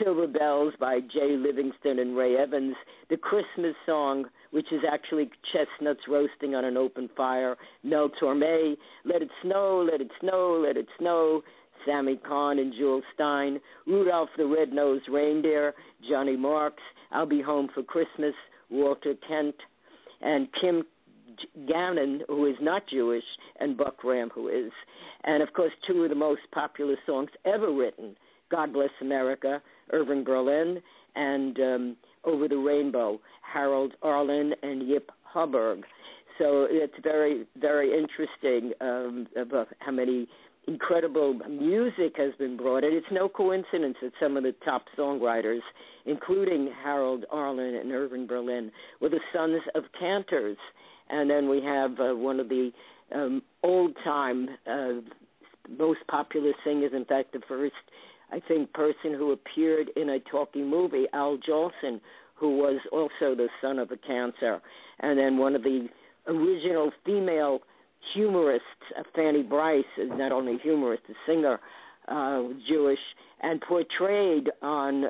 Silver Bells by Jay Livingston and Ray Evans, the Christmas song, which is actually chestnuts roasting on an open fire, Mel Torme, Let It Snow, Let It Snow, Let It Snow, Sammy Cahn and Jule Styne, Rudolph the Red-Nosed Reindeer, Johnny Marks, I'll Be Home for Christmas, Walter Kent, and Kim Gannon, who is not Jewish, and Buck Ram, who is. And of course, two of the most popular songs ever written God Bless America, Irving Berlin, and um, Over the Rainbow, Harold Arlen and Yip Harburg. So it's very, very interesting um, about how many incredible music has been brought in. It's no coincidence that some of the top songwriters, including Harold Arlen and Irving Berlin, were the sons of cantors. And then we have uh, one of the um, old time uh, most popular singers, in fact, the first I think, person who appeared in a talking movie, Al Jolson, who was also the son of a cancer. And then one of the original female humorists, uh, Fanny Brice, is not only a humorist, a singer, uh, Jewish, and portrayed on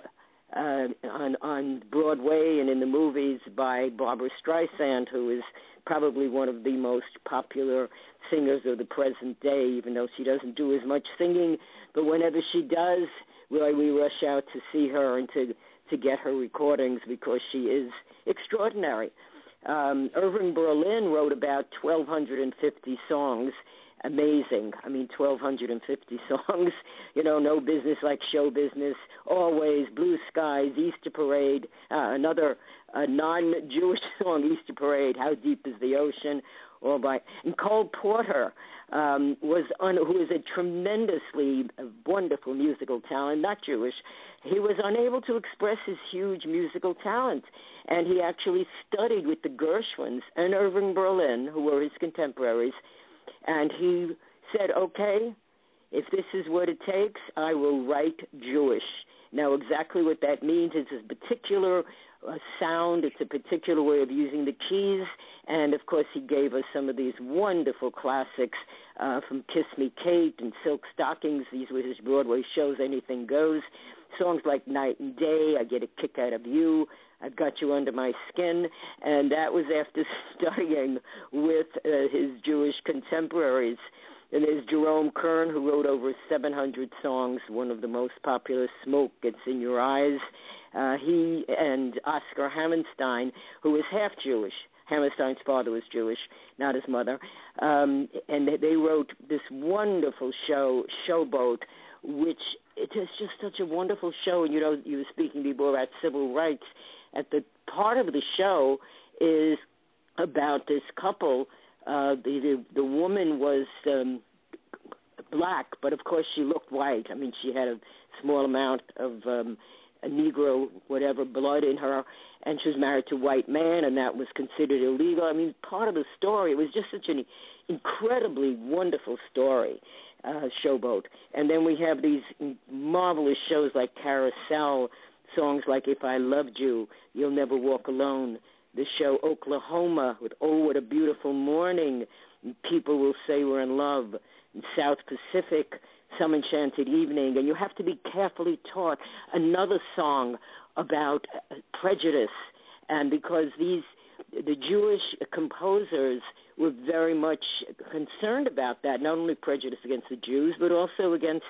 uh, on on Broadway and in the movies by Barbra Streisand, who is probably one of the most popular singers of the present day, even though she doesn't do as much singing but whenever she does, really, we rush out to see her and to to get her recordings because she is extraordinary. Um, Irving Berlin wrote about 1,250 songs. Amazing. I mean, 1,250 songs. You know, No Business Like Show Business, Always, Blue Skies, Easter Parade, uh, another uh, non Jewish song, Easter Parade, How Deep is the Ocean, all by. And Cole Porter um, was who is a tremendously wonderful musical talent, not Jewish. He was unable to express his huge musical talent, and he actually studied with the Gershwins and Irving Berlin, who were his contemporaries, and he said, "Okay, if this is what it takes, I will write Jewish." Now, exactly what that means is a particular uh, sound. It's a particular way of using the keys. And of course, he gave us some of these wonderful classics uh, from Kiss Me Kate and Silk Stockings. These were his Broadway shows, Anything Goes. Songs like Night and Day, I Get a Kick Out of You, I've Got You Under My Skin. And that was after studying with uh, his Jewish contemporaries. And there's Jerome Kern, who wrote over 700 songs. One of the most popular, Smoke Gets in Your Eyes. Uh, he and Oscar Hammerstein, who is half Jewish. Hammerstein's father was Jewish, not his mother. Um, and they wrote this wonderful show, Showboat, which it is just such a wonderful show. And you know, you were speaking before about civil rights. At the part of the show is about this couple. Uh, the, the the woman was um, black, but of course she looked white. I mean, she had a small amount of um, a Negro, whatever, blood in her, and she was married to a white man, and that was considered illegal. I mean, part of the story. It was just such an incredibly wonderful story, uh, Showboat. And then we have these marvelous shows like Carousel, songs like If I Loved You, You'll Never Walk Alone, the show Oklahoma with Oh What a Beautiful Morning, People Will Say We're in Love, South Pacific, Some Enchanted Evening, and you have to be carefully taught another song about prejudice, and because these the Jewish composers were very much concerned about that, not only prejudice against the Jews, but also against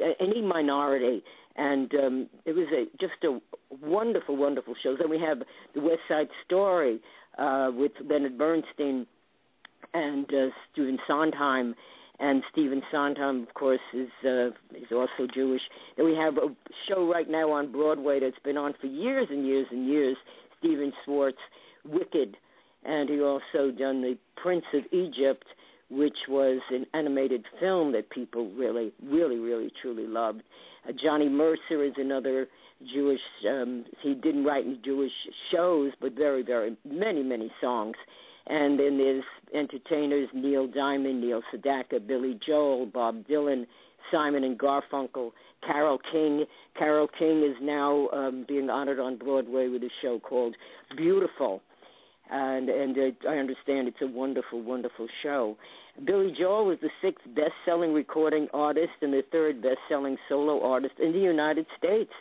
uh, any minority. And um, it was a, just a wonderful, wonderful show. Then we have the West Side Story uh, with Leonard Bernstein and uh, Stephen Sondheim. And Stephen Sondheim, of course, is uh, is also Jewish. And we have a show right now on Broadway that's been on for years and years and years. Stephen Schwartz, Wicked, and he also done the Prince of Egypt, which was an animated film that people really, really, really, truly loved. Uh, Johnny Mercer is another Jewish. Um, he didn't write any Jewish shows, but very, very many, many songs. And then there's entertainers Neil Diamond, Neil Sedaka, Billy Joel, Bob Dylan, Simon and Garfunkel, Carole King. Carole King is now um, being honored on Broadway with a show called Beautiful and and uh, I understand it's a wonderful, wonderful show. Billy Joel was the sixth best-selling recording artist and the third best-selling solo artist in the United States.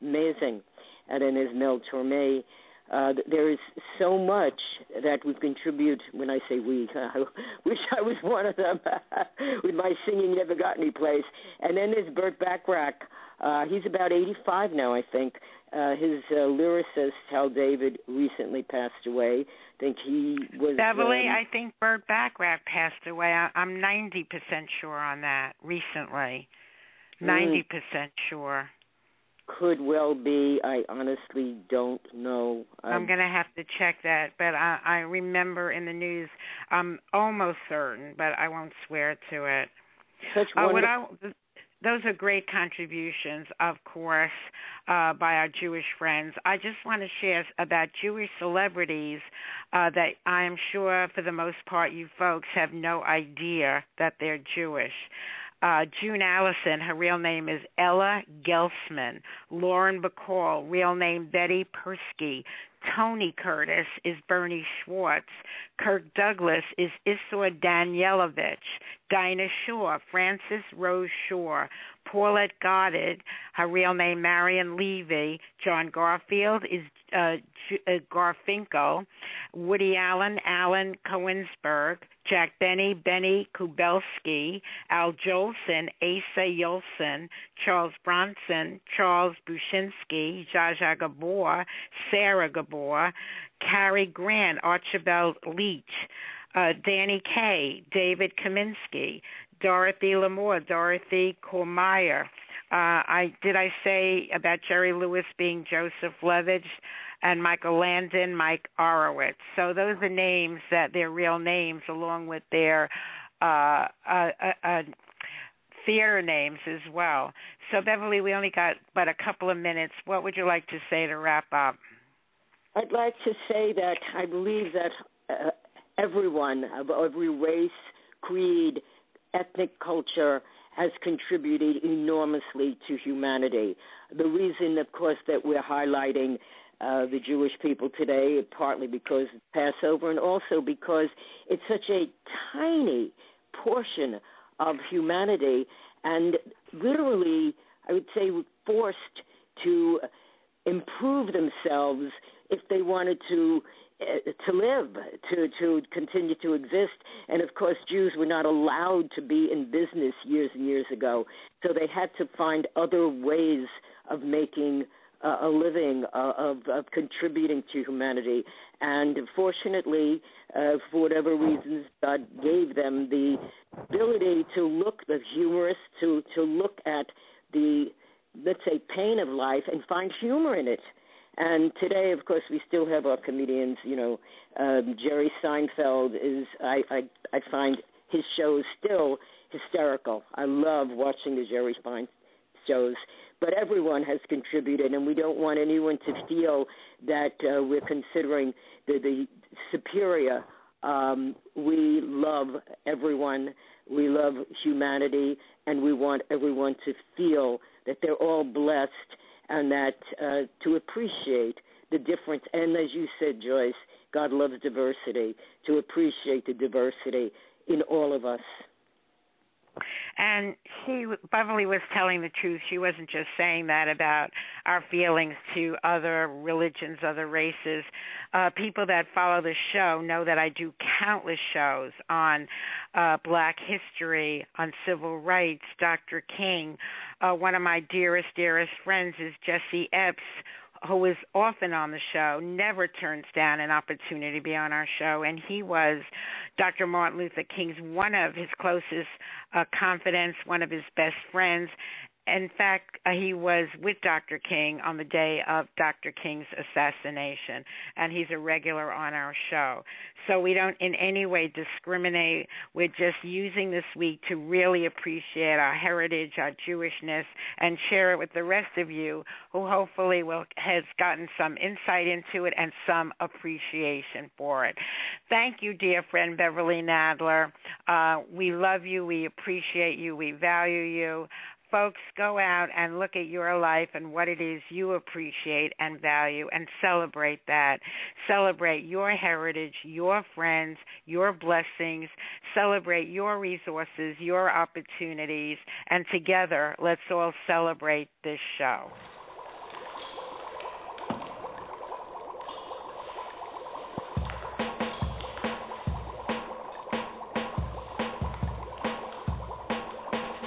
Amazing. And then there's Mel Torme. Uh, there is so much that we contribute. When I say we, I wish I was one of them. With my singing, never got any place. And then there's Burt Bacharach. Uh, he's about 85 now, I think. Uh, his uh, lyricist Hal David recently passed away. I think he was Beverly. Um, I think Burt Bacharach passed away. I, I'm 90 percent sure on that. Recently, Mm. 90 percent sure. could well be. I honestly don't know. Um, I'm going to have to check that, but I, I remember in the news. I'm almost certain, but I won't swear to it. such Uh, wonderful. I, those are great contributions, of course, uh, by our Jewish friends. I just want to share about Jewish celebrities uh, that I am sure, for the most part, you folks have no idea that they're Jewish. Uh, June Allyson, her real name is Ella Geisman. Lauren Bacall, real name Betty Persky. Tony Curtis is Bernie Schwartz. Kirk Douglas is Issur Danielovitch. Dinah Shore, Frances Rose Shore. Paulette Goddard, her real name Marion Levy. John Garfield is uh, uh, Garfinkel. Woody Allen, Alan Konigsberg. Jack Benny, Benny Kubelski. Al Jolson, Asa Yoelson. Charles Bronson, Charles Buchinsky. Jaja Gabor, Sarah Gabor. Cary Grant, Archibald Leach. Uh, Danny Kaye, David Kaminsky, Dorothy Lamour, Dorothy Kohlmeyer. Uh, I did I say about Jerry Lewis being Joseph Levitch and Michael Landon, Mike Orowitz. So those are names that they're real names, along with their uh, uh, uh, uh, theater names as well. So Beverly, we only got but a couple of minutes. What would you like to say to wrap up? I'd like to say that I believe that uh, everyone of every race, creed, ethnic culture has contributed enormously to humanity. The reason, of course, that we're highlighting uh, the Jewish people today, partly because it's Passover, and also because it's such a tiny portion of humanity, and literally, I would say, forced to improve themselves if they wanted to to live, to to continue to exist. And of course, Jews were not allowed to be in business years and years ago, so they had to find other ways of making uh, a living, uh, of of contributing to humanity. And fortunately, uh, for whatever reasons, God gave them the ability to look the humorous, to to look at the let's say pain of life and find humor in it. And today, of course, we still have our comedians. You know, um, Jerry Seinfeld is I, I I find his shows still hysterical. I love watching the Jerry Seinfeld shows. But everyone has contributed, and we don't want anyone to feel that uh, we're considering the, the superior. Um, we love everyone. We love humanity, and we want everyone to feel that they're all blessed and that uh, to appreciate the difference. And as you said, Joyce, God loves diversity. To appreciate the diversity in all of us. And she, Beverly, was telling the truth. She wasn't just saying that about our feelings to other religions, other races. Uh, people that follow the show know that I do countless shows on uh, Black history, on civil rights, Dr. King. Uh, one of my dearest, dearest friends is Jesse Epps who is often on the show, never turns down an opportunity to be on our show, and he was Dr. Martin Luther King's one of his closest uh, confidants, one of his best friends, in fact, uh, he was with Dr. King on the day of Dr. King's assassination, and he's a regular on our show. So we don't in any way discriminate. We're just using this week to really appreciate our heritage, our Jewishness, and share it with the rest of you who hopefully will has gotten some insight into it and some appreciation for it. Thank you, dear friend Beverly Nadler. Uh, we love you. We appreciate you. We value you folks go out and look at your life and what it is you appreciate and value and celebrate that. Celebrate your heritage, your friends, your blessings, celebrate your resources, your opportunities, and together let's all celebrate this show.